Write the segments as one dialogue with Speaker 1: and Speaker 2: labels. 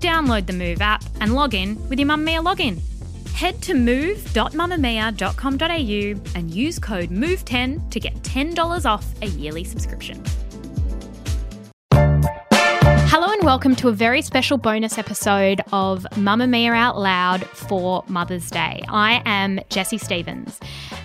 Speaker 1: Download the Move app and log in with your Mamamia login. Head to move.mamamia.com.au and use code MOVE10 to get $10 off a yearly subscription. Hello and welcome to a very special bonus episode of Mamamia Out Loud for Mother's Day. I am Jessie Stephens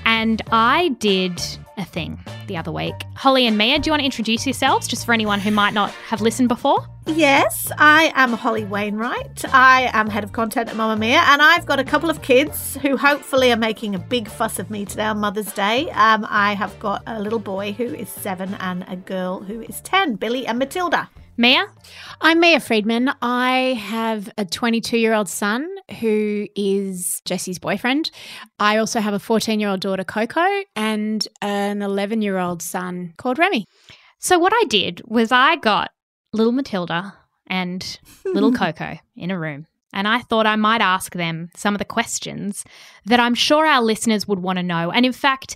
Speaker 1: and I did a thing the other week. Holly and Mia, do you want to introduce yourselves just for anyone who might not have listened before?
Speaker 2: Yes, I am Holly Wainwright. I am head of content at Mamamia, and I've got a couple of kids who hopefully are making a big fuss of me today on Mother's Day. Um, I have got a little boy who is seven and a girl who is 10, Billy and Matilda.
Speaker 1: Mia?
Speaker 3: I'm Mia Freedman. I have a 22 year old son who is Jessie's boyfriend. I also have a 14 year old daughter, Coco, and an 11 year old son called Remy.
Speaker 1: So, what I did was I got little Matilda and little Coco in a room. And I thought I might ask them some of the questions that I'm sure our listeners would want to know. And in fact,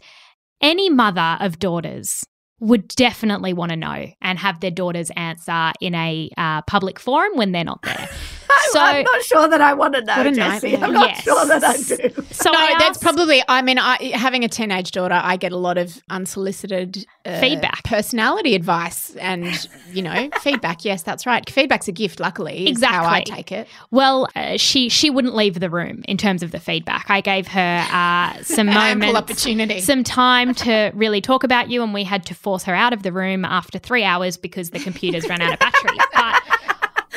Speaker 1: any mother of daughters would definitely want to know and have their daughters answer in a uh, public forum when they're not there.
Speaker 2: So, I'm not sure that I want to know,
Speaker 3: What a
Speaker 2: Jessie. I'm not
Speaker 1: Yes.
Speaker 2: sure that I do.
Speaker 1: So
Speaker 3: no,
Speaker 1: I
Speaker 3: that's
Speaker 1: asked-
Speaker 3: probably. I mean, I, having a teenage daughter, I get a lot of unsolicited uh,
Speaker 1: Feedback.
Speaker 3: personality advice, and you know, feedback. Yes, that's right. Feedback's a gift. Luckily, is how I take it.
Speaker 1: Well, uh, she she wouldn't leave the room in terms of the feedback. I gave her uh, some moments,
Speaker 3: opportunity.
Speaker 1: some time to really talk about you, and we had to force her out of the room after three hours because the computers ran out of battery. But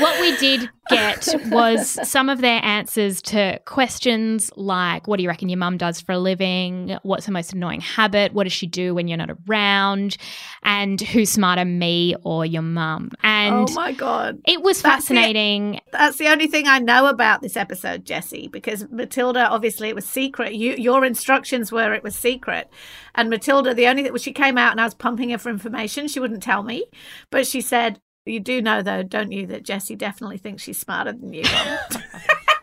Speaker 1: what we did get was some of their answers to questions like, "What do you reckon your mum does for a living? What's her most annoying habit? What does she do when you're not around? And who's smarter, me or your mum?" And
Speaker 2: oh my God.
Speaker 1: it was
Speaker 2: That's
Speaker 1: fascinating.
Speaker 2: That's the only thing I know about this episode, Jessie, because Matilda, obviously, it was secret. You, your instructions were it was secret. And Matilda, the only well, she came out and I was pumping her for information. She wouldn't tell me, but she said, "You do know, though, don't you, that Jessie definitely thinks she's smarter than you."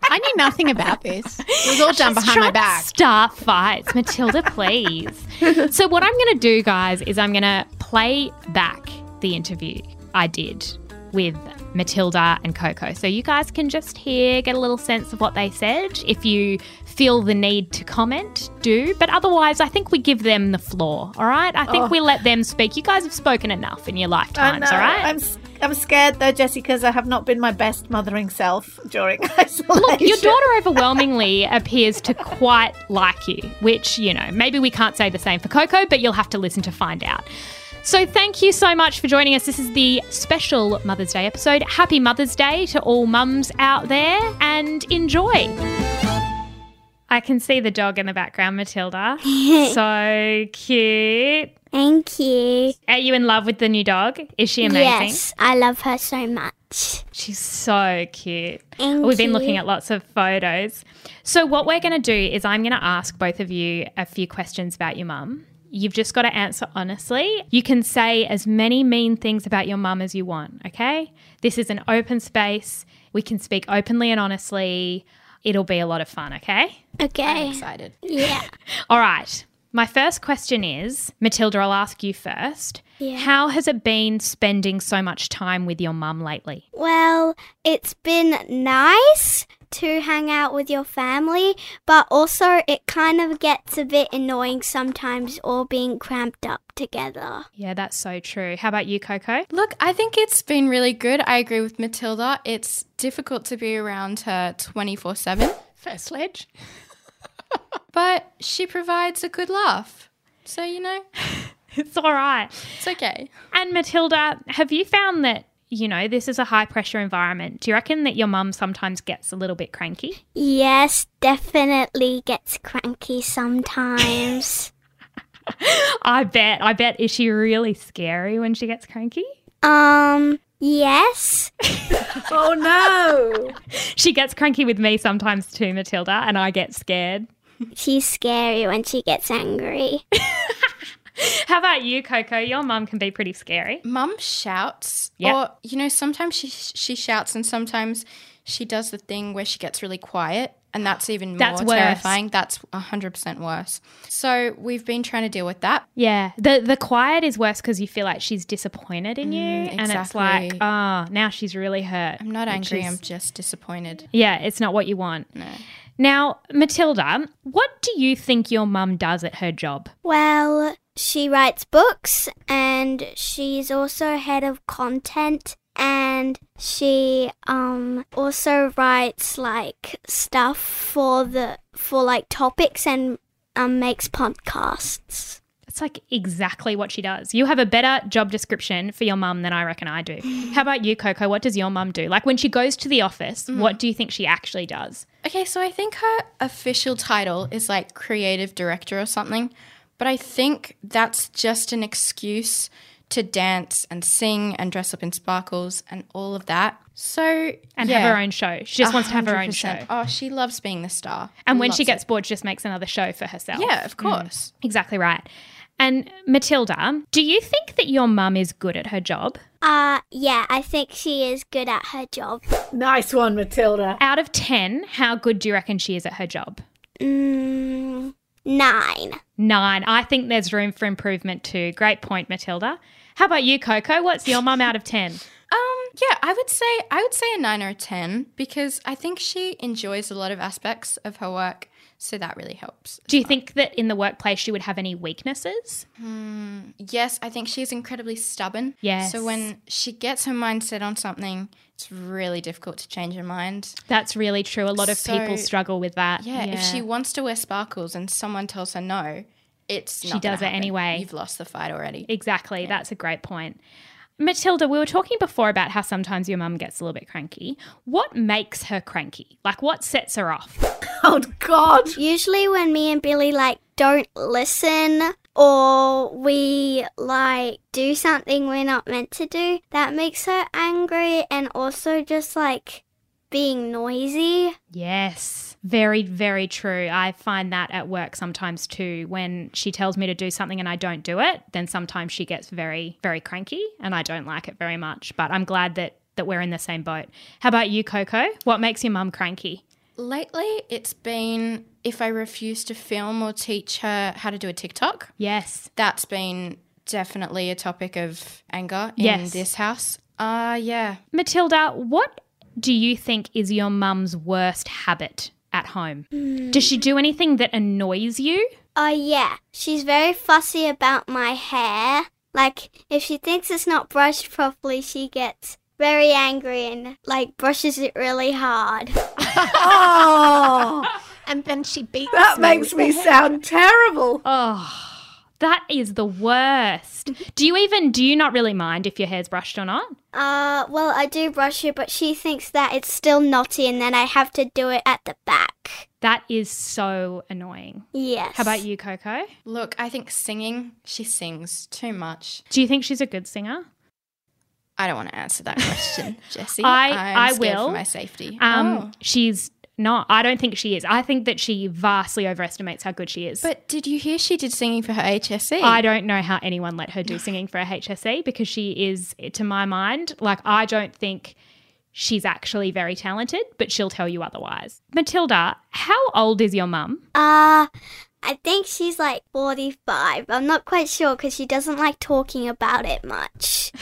Speaker 3: I knew nothing about this. It was all done
Speaker 1: She's
Speaker 3: behind my back.
Speaker 1: Start fights, Matilda, please. so what I'm going to do, guys, is I'm going to play back the interview I did with Matilda and Coco, so you guys can just hear, get a little sense of what they said. If you feel the need to comment, do. But otherwise, I think we give them the floor. All right. I think
Speaker 2: Oh.
Speaker 1: we let them speak. You guys have spoken enough in your lifetimes. All right.
Speaker 2: I'm, s- I'm scared, though, Jessie, because I have not been my best mothering self during isolation.
Speaker 1: Look, your daughter overwhelmingly appears to quite like you, which, you know, maybe we can't say the same for Coco, but you'll have to listen to find out. So, thank you so much for joining us. This is the special Mother's Day episode. Happy Mother's Day to all mums out there and enjoy. I can see the dog in the background, Matilda. so cute.
Speaker 4: Thank you.
Speaker 1: Are you in love with the new dog? Is she amazing?
Speaker 4: Yes, I love her so much.
Speaker 1: She's so cute.
Speaker 4: Thank
Speaker 1: We've been
Speaker 4: you.
Speaker 1: looking at lots of photos. So, what we're going to do is, I'm going to ask both of you a few questions about your mum. You've just got to answer honestly. You can say as many mean things about your mum as you want, okay? This is an open space. We can speak openly and honestly. It'll be a lot of fun, okay?
Speaker 4: Okay.
Speaker 3: Excited.
Speaker 4: Yeah.
Speaker 1: All right. My first question is Matilda, I'll ask you first.
Speaker 4: Yeah.
Speaker 1: How has it been spending so much time with your mum lately?
Speaker 4: Well, it's been nice to hang out with your family, but also it kind of gets a bit annoying sometimes all being cramped up together.
Speaker 1: Yeah, that's so true. How about you, Coco?
Speaker 5: Look, I think it's been really good. I agree with Matilda. It's difficult to be around her 24 7,
Speaker 3: First sledge.
Speaker 5: but she provides a good laugh. So, you know,
Speaker 1: It's all right.
Speaker 5: it's okay.
Speaker 1: And Matilda, have you found that, you know, this is a high pressure environment? Do you reckon that your mum sometimes gets a little bit cranky?
Speaker 4: Yes, definitely gets cranky sometimes.
Speaker 1: I bet. I bet. Is she really scary when she gets cranky?
Speaker 4: um, Yes.
Speaker 2: Oh no.
Speaker 1: She gets cranky with me sometimes too, Matilda, and I get scared.
Speaker 4: She's scary when she gets angry.
Speaker 1: How about you, Coco? Your mum can be pretty scary.
Speaker 5: Mum shouts,
Speaker 1: Yep.
Speaker 5: or you know, sometimes she she shouts, and sometimes she does the thing where she gets really quiet, and that's even more
Speaker 1: That's
Speaker 5: terrifying. That's hundred percent worse. So we've been trying to deal with that.
Speaker 1: Yeah, the the quiet is worse because you feel like she's disappointed in mm, you, and it's like,
Speaker 5: exactly.
Speaker 1: oh, now she's really hurt.
Speaker 5: I'm not angry. I'm just disappointed.
Speaker 1: yeah, it's not what you want.
Speaker 5: No.
Speaker 1: Now, Matilda, what do you think your mum does at her job?
Speaker 4: Well, she writes books and she's also head of content and she um also writes like stuff for the for like topics and um makes podcasts.
Speaker 1: It's like exactly what she does. You have a better job description for your mum than I reckon I do. How about you, Coco? What does your mum do? Like when she goes to the office, mm. what do you think she actually does?
Speaker 5: Okay, so I think her official title is like creative director or something, but I think that's just an excuse to dance and sing and dress up in sparkles and all of that. So
Speaker 1: And
Speaker 5: yeah,
Speaker 1: have her own show. She just wants to have her own show.
Speaker 5: Oh, she loves being the star.
Speaker 1: And when she gets
Speaker 5: it.
Speaker 1: bored, she just makes another show for herself.
Speaker 5: yeah, of mm. course.
Speaker 1: Exactly right. And Matilda, do you think that your mum is good at her job?
Speaker 4: Uh yeah, I think she is good at her job.
Speaker 2: Nice one, Matilda.
Speaker 1: Out of 10, how good do you reckon she is at her job?
Speaker 4: Mm, 9.
Speaker 1: Nine. I think there's room for improvement too. Great point, Matilda. How about you, Coco? What's your mum out of 10?
Speaker 5: Um, yeah, I would say I would say a nine or a ten because I think she enjoys a lot of aspects of her work, so that really helps.
Speaker 1: Do you think that in the workplace she would have any weaknesses?
Speaker 5: Hmm, yes, I think she's incredibly stubborn.
Speaker 1: Yes.
Speaker 5: So when she gets her mind set on something, it's really difficult to change her mind.
Speaker 1: That's really true. A lot of people struggle with that.
Speaker 5: Yeah, if she wants to wear sparkles and someone tells her no, it's
Speaker 1: She does it
Speaker 5: happen.
Speaker 1: anyway.
Speaker 5: You've lost the fight already.
Speaker 1: Exactly. That's a great point. Matilda, we were talking before about how sometimes your mum gets a little bit cranky. What makes her cranky? Like, what sets her off?
Speaker 2: Oh God.
Speaker 4: Usually when me and Billy like don't listen or we like do something we're not meant to do, that makes her angry and also just like being noisy.
Speaker 1: Yes, very, very true. I find that at work sometimes too. When she tells me to do something and I don't do it, then sometimes she gets very, very cranky and I don't like it very much. But I'm glad that, that we're in the same boat. How about you, Coco? What makes your mum cranky?
Speaker 5: Lately, it's been if I refuse to film or teach her how to do a TikTok.
Speaker 1: Yes.
Speaker 5: That's been definitely a topic of anger in
Speaker 1: Yes.
Speaker 5: this house. Uh yeah.
Speaker 1: Matilda, what do you think is your mum's worst habit at home? Does she do anything that annoys you?
Speaker 4: Oh yeah, she's very fussy about my hair. Like if she thinks it's not brushed properly, she gets very angry and like brushes it really hard.
Speaker 2: Oh,
Speaker 3: And then she beats
Speaker 2: that
Speaker 3: me
Speaker 2: makes me sound terrible.
Speaker 1: Oh, that is the worst. do you even do you not really mind if your hair's brushed or not?
Speaker 4: Uh, well, I do brush it, but she thinks that it's still knotty and then I have to do it at the back.
Speaker 1: That is so annoying.
Speaker 4: Yes.
Speaker 1: How about you, Coco?
Speaker 5: Look, I think singing, she sings too much.
Speaker 1: Do you think she's a good singer?
Speaker 5: I don't want to answer that question, Jessie.
Speaker 1: I-
Speaker 5: I'm
Speaker 1: I
Speaker 5: scared
Speaker 1: will.
Speaker 5: for my safety.
Speaker 1: Um,
Speaker 5: oh.
Speaker 1: she's not. I don't think she is. I think that she vastly overestimates how good she is.
Speaker 5: But did you hear she did singing for her HSC?
Speaker 1: I don't know how anyone let her do singing for a HSC because she is, to my mind, like I don't think she's actually very talented, but she'll tell you otherwise. Matilda, how old is your mum?
Speaker 4: Uh, I think she's like 45. I'm not quite sure because she doesn't like talking about it much.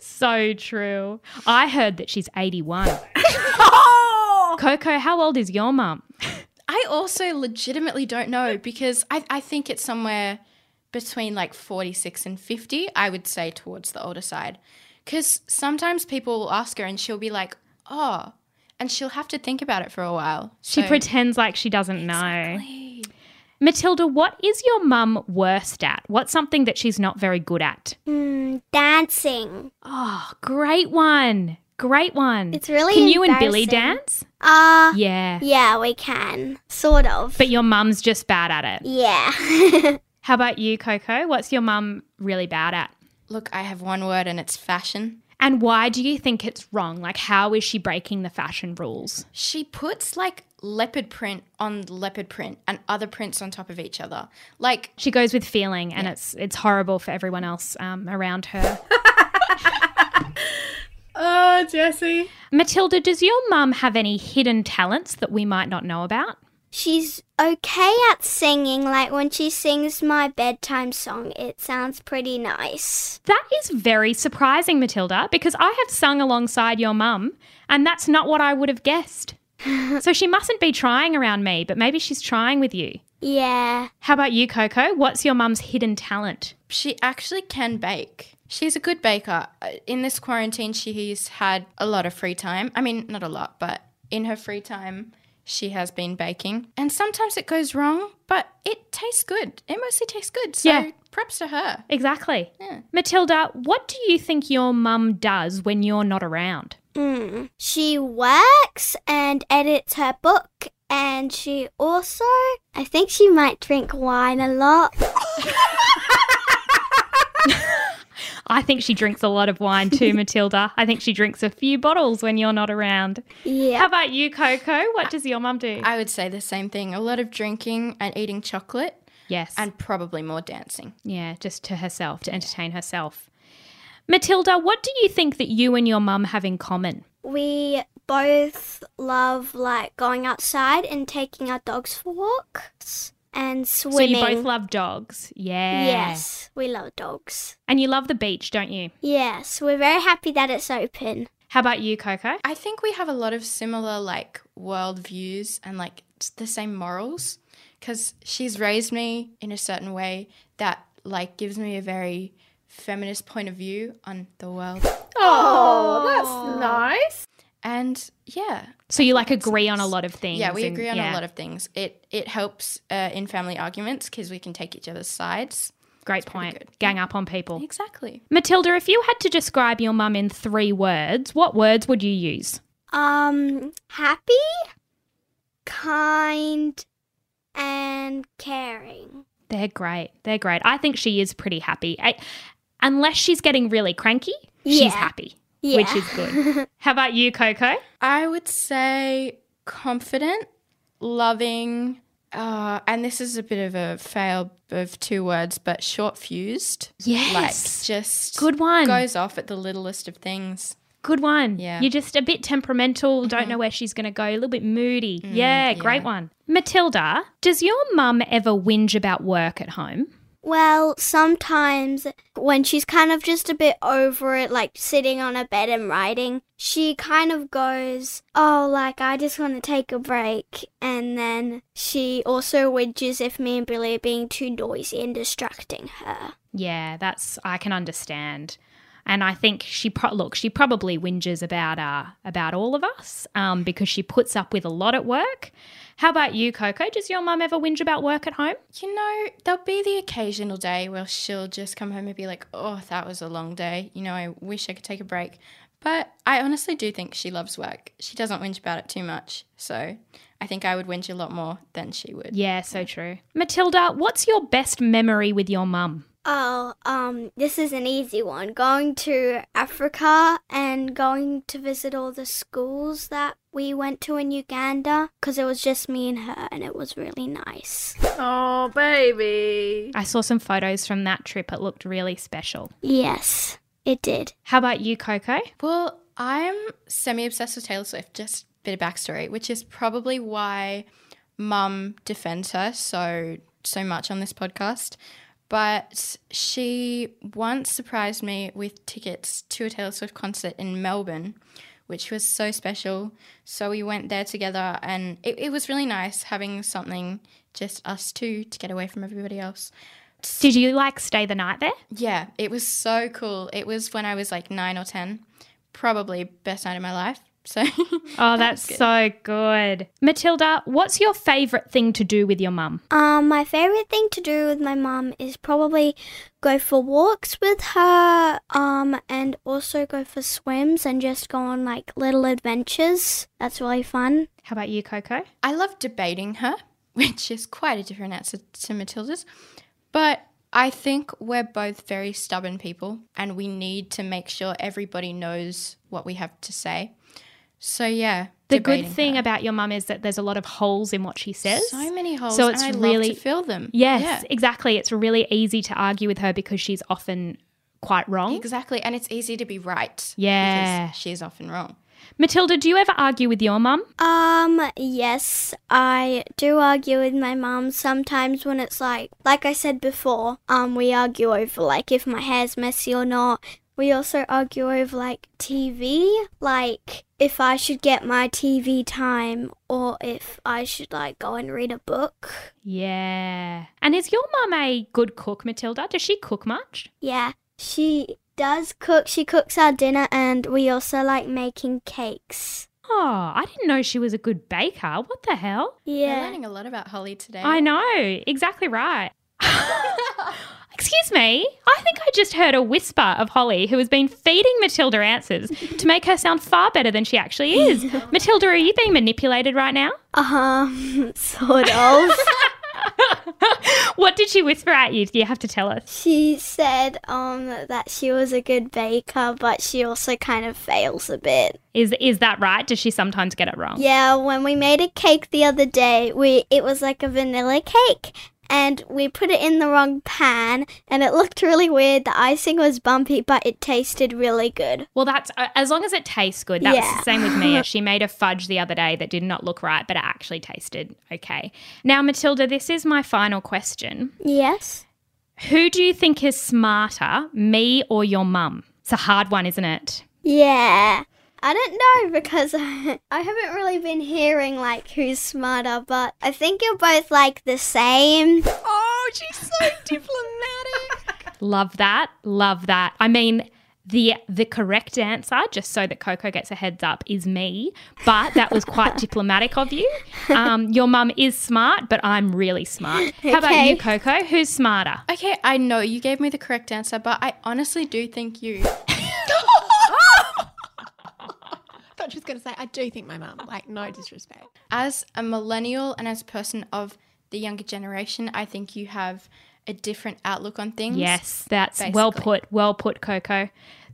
Speaker 1: So true. I heard that she's 81.
Speaker 2: Oh,
Speaker 1: Coco, how old is your mum?
Speaker 5: I also legitimately don't know because I, I think it's somewhere between like 46 and 50. I would say towards the older side. Because sometimes people will ask her and she'll be like, oh, and she'll have to think about it for a while.
Speaker 1: She
Speaker 5: So-
Speaker 1: pretends like she doesn't know. Matilda, what is your mum worst at? What's something that she's not very good at?
Speaker 4: Hmm, dancing.
Speaker 1: Oh, great one. Great one.
Speaker 4: It's really
Speaker 1: Can you and Billy dance?
Speaker 4: Uh,
Speaker 1: Yeah.
Speaker 4: yeah, we can. Sort of.
Speaker 1: But your mum's just bad at it.
Speaker 4: yeah.
Speaker 1: How about you, Coco? What's your mum really bad at?
Speaker 5: Look, I have one word and it's fashion.
Speaker 1: And why do you think it's wrong? Like, how is she breaking the fashion rules?
Speaker 5: She puts like leopard print on leopard print and other prints on top of each other. Like,
Speaker 1: She goes with feeling, and it's it's horrible for everyone else um, around her.
Speaker 2: Oh, Jessie.
Speaker 1: Matilda, does your mum have any hidden talents that we might not know about?
Speaker 4: She's okay at singing, like when she sings my bedtime song, it sounds pretty nice.
Speaker 1: That is very surprising, Matilda, because I have sung alongside your mum, and that's not what I would have guessed. so she mustn't be trying around me, but maybe she's trying with you.
Speaker 4: Yeah.
Speaker 1: How about you, Coco? What's your mum's hidden talent?
Speaker 5: she actually can bake. She's a good baker. Uh, In this quarantine, she's had a lot of free time. I mean, not a lot, but in her free time, she has been baking. And sometimes it goes wrong, but it tastes good. It mostly tastes good. So
Speaker 1: Yeah.
Speaker 5: props to her.
Speaker 1: Exactly. Matilda, what do you think your mum does when you're not around?
Speaker 4: Mm. She works and edits her book, and she also, I think she might drink wine a lot.
Speaker 1: I think she drinks a lot of wine too, Matilda. I think she drinks a few bottles when you're not around.
Speaker 4: Yeah.
Speaker 1: How about you, Coco? What does your mum do?
Speaker 5: I would say the same thing. A lot of drinking and eating chocolate,
Speaker 1: yes.
Speaker 5: and probably more dancing.
Speaker 1: yeah, just to herself, to entertain herself. Matilda, what do you think that you and your mum have in common?
Speaker 4: We both love like going outside and taking our dogs for walks and swimming.
Speaker 1: So you both love dogs. Yeah.
Speaker 4: Yes, we love dogs.
Speaker 1: And you love the beach, don't you?
Speaker 4: Yes, we're very happy that it's open.
Speaker 1: How about you, Coco?
Speaker 5: I think we have a lot of similar like world views and like the same morals because she's raised me in a certain way that like gives me a very feminist point of view on the world.
Speaker 2: Oh, that's nice.
Speaker 5: And yeah,
Speaker 1: So you like agree on a lot of things.
Speaker 5: yeah, we
Speaker 1: and-
Speaker 5: agree on
Speaker 1: yeah.
Speaker 5: a lot of things. It it helps uh, in family arguments because we can take each other's sides.
Speaker 1: Great
Speaker 5: pretty
Speaker 1: point.
Speaker 5: good.
Speaker 1: Gang up on people.
Speaker 5: Exactly.
Speaker 1: Matilda, if you had to describe your mum in three words, what words would you use?
Speaker 4: Um, happy, kind, and caring.
Speaker 1: They're great. They're great. I think she is pretty happy. I, unless she's getting really cranky, she's happy,
Speaker 4: Yeah.
Speaker 1: which is good. How about you, Coco?
Speaker 5: I would say confident, loving, uh, and this is a bit of a fail of two words, but short fused.
Speaker 1: Yes.
Speaker 5: Like just
Speaker 1: Good one.
Speaker 5: Goes off at the littlest of things.
Speaker 1: Good one.
Speaker 5: Yeah.
Speaker 1: You're just a bit temperamental, don't know where she's going to go, a little bit moody. yeah, great one. Matilda, does your mum ever whinge about work at home?
Speaker 4: Well, sometimes when she's kind of just a bit over it, like sitting on a bed and writing, she kind of goes, Oh, like, I just want to take a break. And then she also whinges if me and Billy are being too noisy and distracting her.
Speaker 1: Yeah, that's I can understand. And I think she pro- look, she probably whinges about uh about all of us um because she puts up with a lot at work. How about you, Coco? Does your mum ever whinge about work at home?
Speaker 5: You know, there'll be the occasional day where she'll just come home and be like, oh, that was a long day. You know, I wish I could take a break. But I honestly do think she loves work. She doesn't whinge about it too much. So I think I would whinge a lot more than she would.
Speaker 1: Yeah, so true. Matilda, what's your best memory with your mum?
Speaker 4: Oh, um, this is an easy one. Going to Africa and going to visit all the schools that we went to in Uganda because it was just me and her and it was really nice.
Speaker 2: Oh, baby.
Speaker 1: I saw some photos from that trip. It looked really special.
Speaker 4: Yes, it did.
Speaker 1: How about you, Coco?
Speaker 5: Well, I'm semi obsessed with Taylor Swift, just a bit of backstory, which is probably why mum defends her so so much on this podcast. But she once surprised me with tickets to a Taylor Swift concert in Melbourne, which was so special. So we went there together and it, it was really nice having something just us two to get away from everybody else.
Speaker 1: Did you like stay the night there?
Speaker 5: Yeah, it was so cool. It was when I was like nine or 10. Probably best night of my life. So,
Speaker 1: Oh, that's so good. Matilda, what's your favorite thing to do with your mum?
Speaker 4: Um, my favorite thing to do with my mum is probably go for walks with her, um, and also go for swims and just go on like little adventures. That's really fun.
Speaker 1: How about you, Coco?
Speaker 5: I love debating her, which is quite a different answer to Matilda's. But I think we're both very stubborn people and we need to make sure everybody knows what we have to say. So, yeah.
Speaker 1: The good thing
Speaker 5: her.
Speaker 1: about your mum is that there's a lot of holes in what she says.
Speaker 5: so many holes,
Speaker 1: So it's
Speaker 5: and I
Speaker 1: really
Speaker 5: love to fill them.
Speaker 1: Yes,
Speaker 5: Yeah.
Speaker 1: exactly. It's really easy to argue with her because she's often quite wrong.
Speaker 5: Exactly, and it's easy to be right.
Speaker 1: Yeah.
Speaker 5: because she's often wrong.
Speaker 1: Matilda, do you ever argue with your mum?
Speaker 4: Um, yes, I do argue with my mum sometimes when it's like, like I said before, um, we argue over like if my hair's messy or not. We also argue over like TV, like if I should get my TV time or if I should like go and read a book.
Speaker 1: Yeah. And is your mum a good cook, Matilda? Does she cook much?
Speaker 4: Yeah, she does cook. She cooks our dinner and we also like making cakes.
Speaker 1: Oh, I didn't know she was a good baker. What the hell?
Speaker 4: Yeah.
Speaker 5: We're learning a lot about Holly today.
Speaker 1: I know, exactly right. Excuse me, I think I just heard a whisper of Holly, who has been feeding Matilda answers to make her sound far better than she actually is. Matilda, are you being manipulated right now?
Speaker 4: Um, sort of.
Speaker 1: what did she whisper at you? Do you have to tell us?
Speaker 4: She said um that she was a good baker, but she also kind of fails a bit.
Speaker 1: Is is that right? Does she sometimes get it wrong?
Speaker 4: Yeah, when we made a cake the other day, we it was like a vanilla cake and we put it in the wrong pan and it looked really weird. The icing was bumpy, but it tasted really good.
Speaker 1: Well, that's uh, as long as it tastes good. That's
Speaker 4: Yeah.
Speaker 1: the same with Mia. She made a fudge the other day that did not look right, but it actually tasted okay. Now, Matilda, this is my final question.
Speaker 4: Yes.
Speaker 1: Who do you think is smarter, me or your mum? It's a hard one, isn't it?
Speaker 4: Yeah. I don't know because I haven't really been hearing like who's smarter, but I think you're both like the same.
Speaker 3: Oh, she's so diplomatic.
Speaker 1: Love that. Love that. I mean, the the correct answer, just so that Coco gets a heads up, is me. But that was quite diplomatic of you. Um, your mum is smart, but I'm really smart. How about you, Coco? Who's smarter?
Speaker 5: Okay, I know you gave me the correct answer, but I honestly do think you.
Speaker 3: I thought she was going to say, I do think my mum. Like, no disrespect.
Speaker 5: As a millennial and as a person of the younger generation, I think you have a different outlook on things.
Speaker 1: Yes, that's well put. Well put, Coco.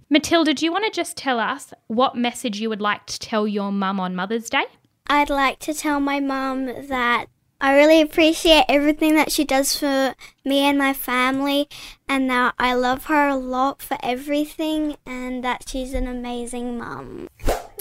Speaker 1: Matilda, do you want to just tell us what message you would like to tell your mum on Mother's Day?
Speaker 4: I'd like to tell my mum that I really appreciate everything that she does for me and my family, and that I love her a lot for everything, and that she's an amazing mum.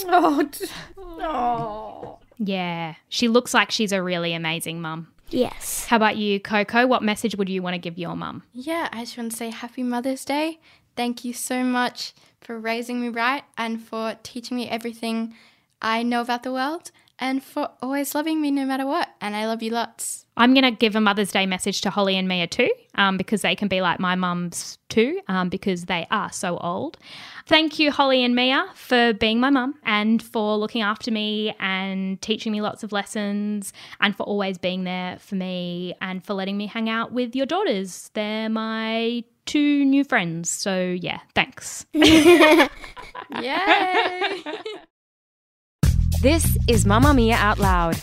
Speaker 2: Oh, d- oh.
Speaker 1: Yeah, she looks like she's a really amazing mum.
Speaker 4: Yes.
Speaker 1: How about you, Coco? What message would you want to give your mum?
Speaker 5: Yeah, I just want to say Happy Mother's Day. Thank you so much for raising me right and for teaching me everything I know about the world and for always loving me no matter what. And I love you lots.
Speaker 1: I'm going to give a Mother's Day message to Holly and Mia too, um, because they can be like my mums too, um, because they are so old. Thank you, Holly and Mia, for being my mum and for looking after me and teaching me lots of lessons and for always being there for me and for letting me hang out with your daughters. They're my two new friends. So, yeah, thanks.
Speaker 5: Yay!
Speaker 6: This is Mamamia Out Loud.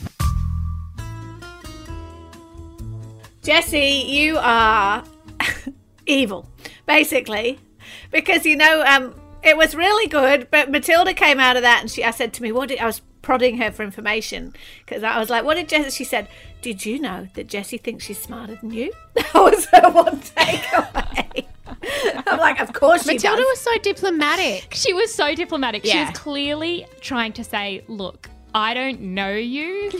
Speaker 2: Jessie, you are evil, basically, because you know um, it was really good, but Matilda came out of that and she, I said to me, "What did I was prodding her for information because I was like, what did Jessie?" She said, "Did you know that Jessie thinks she's smarter than you?" That was her one takeaway. I'm like, of course she
Speaker 3: Matilda
Speaker 2: does.
Speaker 3: was so diplomatic.
Speaker 1: She was so diplomatic. She was clearly trying to say, look, I don't know you,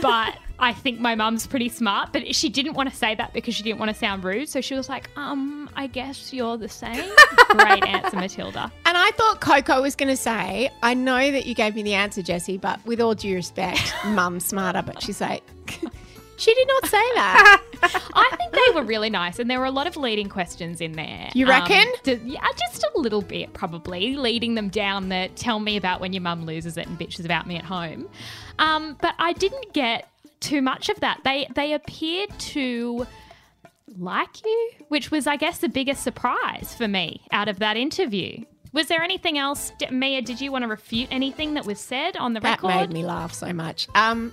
Speaker 1: but I think my mum's pretty smart. But she didn't want to say that because she didn't want to sound rude. So she was like, um, I guess you're the same. Great answer, Matilda.
Speaker 3: And I thought Coco was going to say, I know that you gave me the answer, Jessie, but with all due respect, mum's smarter. But she's like, she did not say that.
Speaker 1: I think they were really nice, and there were a lot of leading questions in there.
Speaker 3: You reckon?
Speaker 1: Um, to- yeah, just a little bit, probably leading them down the "tell me about when your mum loses it and bitches about me at home." Um, but I didn't get too much of that. They they appeared to like you, which was, I guess, the biggest surprise for me out of that interview. Was there anything else, D- Mia? Did you want to refute anything that was said on the
Speaker 3: That
Speaker 1: record?
Speaker 3: That made me laugh so much. Um,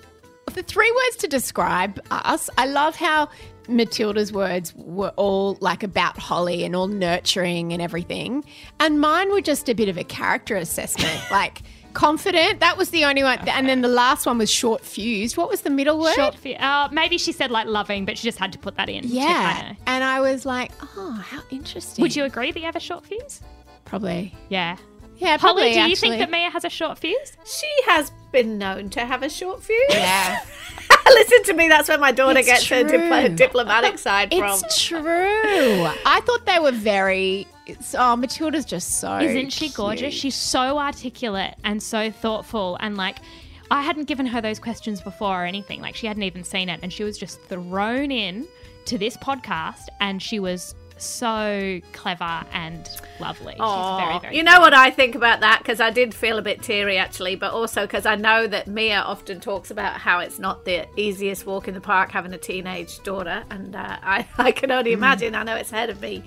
Speaker 3: the three words to describe us. I love how Matilda's words were all like about Holly and all nurturing and everything. And mine were just a bit of a character assessment, like confident. That was the only one. And then the last one was short fused. What was the middle word?
Speaker 1: Short fe- uh, maybe she said like loving, but she just had to put that in.
Speaker 3: yeah.
Speaker 1: kinda-
Speaker 3: And I was like, oh, how interesting.
Speaker 1: Would you agree that you have a short fuse?
Speaker 3: Probably.
Speaker 1: Yeah.
Speaker 3: Yeah, probably.
Speaker 1: Do you
Speaker 3: actually.
Speaker 1: think that Mia has a short fuse?
Speaker 2: She has been known to have a short fuse.
Speaker 3: Yeah.
Speaker 2: Listen to me. That's where my daughter
Speaker 3: It's
Speaker 2: gets her diplo-
Speaker 3: true.
Speaker 2: diplomatic side from.
Speaker 3: It's true. I thought they were very. It's, oh, Matilda's just so.
Speaker 1: Isn't she gorgeous? She's so articulate and so thoughtful and like I hadn't given her those questions before or anything. Like she hadn't even seen it and she was just thrown in to this podcast and she was so clever and lovely. She's very, very
Speaker 2: you know what I think about that? Because I did feel a bit teary actually, but also because I know that Mia often talks about how it's not the easiest walk in the park having a teenage daughter, and uh, I, I can only imagine. I know it's ahead of me.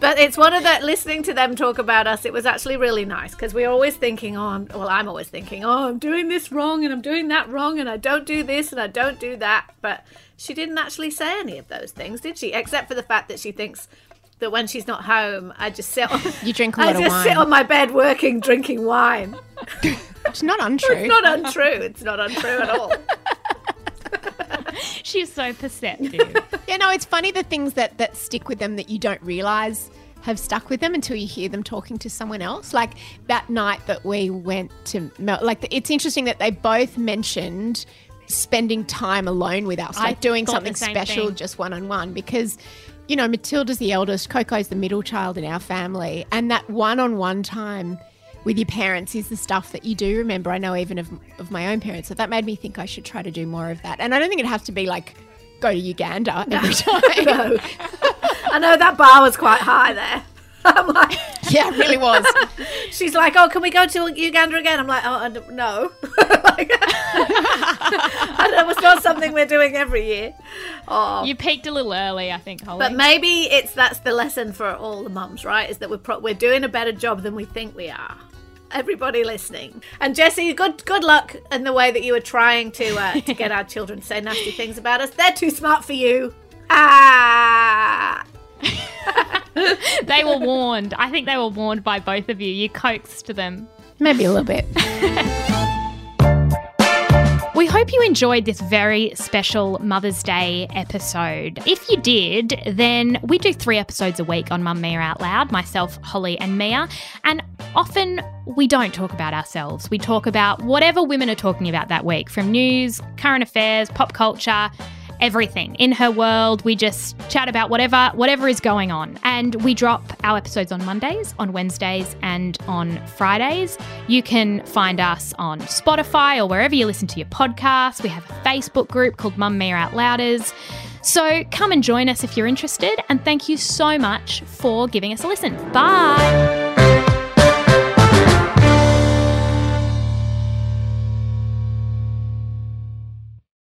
Speaker 2: But it's one of the listening to them talk about us. It was actually really nice because we're always thinking, oh, I'm, well, I'm always thinking, oh, I'm doing this wrong and I'm doing that wrong and I don't do this and I don't do that. But she didn't actually say any of those things, did she? Except for the fact that she thinks that when she's not home, I just sit on,
Speaker 3: You drink a
Speaker 2: I
Speaker 3: lot of
Speaker 2: just sit on my bed working, drinking wine.
Speaker 3: It's not untrue.
Speaker 2: It's not untrue. It's not untrue at all.
Speaker 1: She's so perceptive.
Speaker 3: Yeah, no, it's funny the things that that stick with them that you don't realize have stuck with them until you hear them talking to someone else. Like that night that we went to Mel, like it's interesting that they both mentioned spending time alone with us,
Speaker 1: I
Speaker 3: like doing something special
Speaker 1: thing.
Speaker 3: just one on one because you know, Matilda's the eldest, Coco's the middle child in our family, and that one on one time with your parents is the stuff that you do remember. I know even of, of my own parents. So that made me think I should try to do more of that. And I don't think it has to be like go to Uganda every time.
Speaker 2: No. I know that bar was quite high there. I'm like,
Speaker 3: Yeah, it really was.
Speaker 2: she's like, oh, can we go to Uganda again? I'm like, oh, no. like, I know it's not something we're doing every year. Oh,
Speaker 1: you peaked a little early, I think, Holly.
Speaker 2: but maybe it's that's the lesson for all the mums, right? Is that we're pro- we're doing a better job than we think we are. Everybody listening, and Jessie, good good luck in the way that you were trying to uh, to get our children to say nasty things about us. They're too smart for you. Ah.
Speaker 1: they were warned. I think they were warned by both of you. You coaxed them.
Speaker 3: Maybe a little bit.
Speaker 1: We hope you enjoyed this very special Mother's Day episode. If you did, then we do three episodes a week on Mamamia Out Loud, myself, Holly, and Mia. And often we don't talk about ourselves. We talk about whatever women are talking about that week from news, current affairs, pop culture. Everything in her world, we just chat about whatever whatever is going on, and we drop our episodes on Mondays, on Wednesdays, and on Fridays. You can find us on Spotify or wherever you listen to your podcasts. We have a Facebook group called Mamamia Out Louders. So come and join us if you're interested, and thank you so much for giving us a listen. Bye.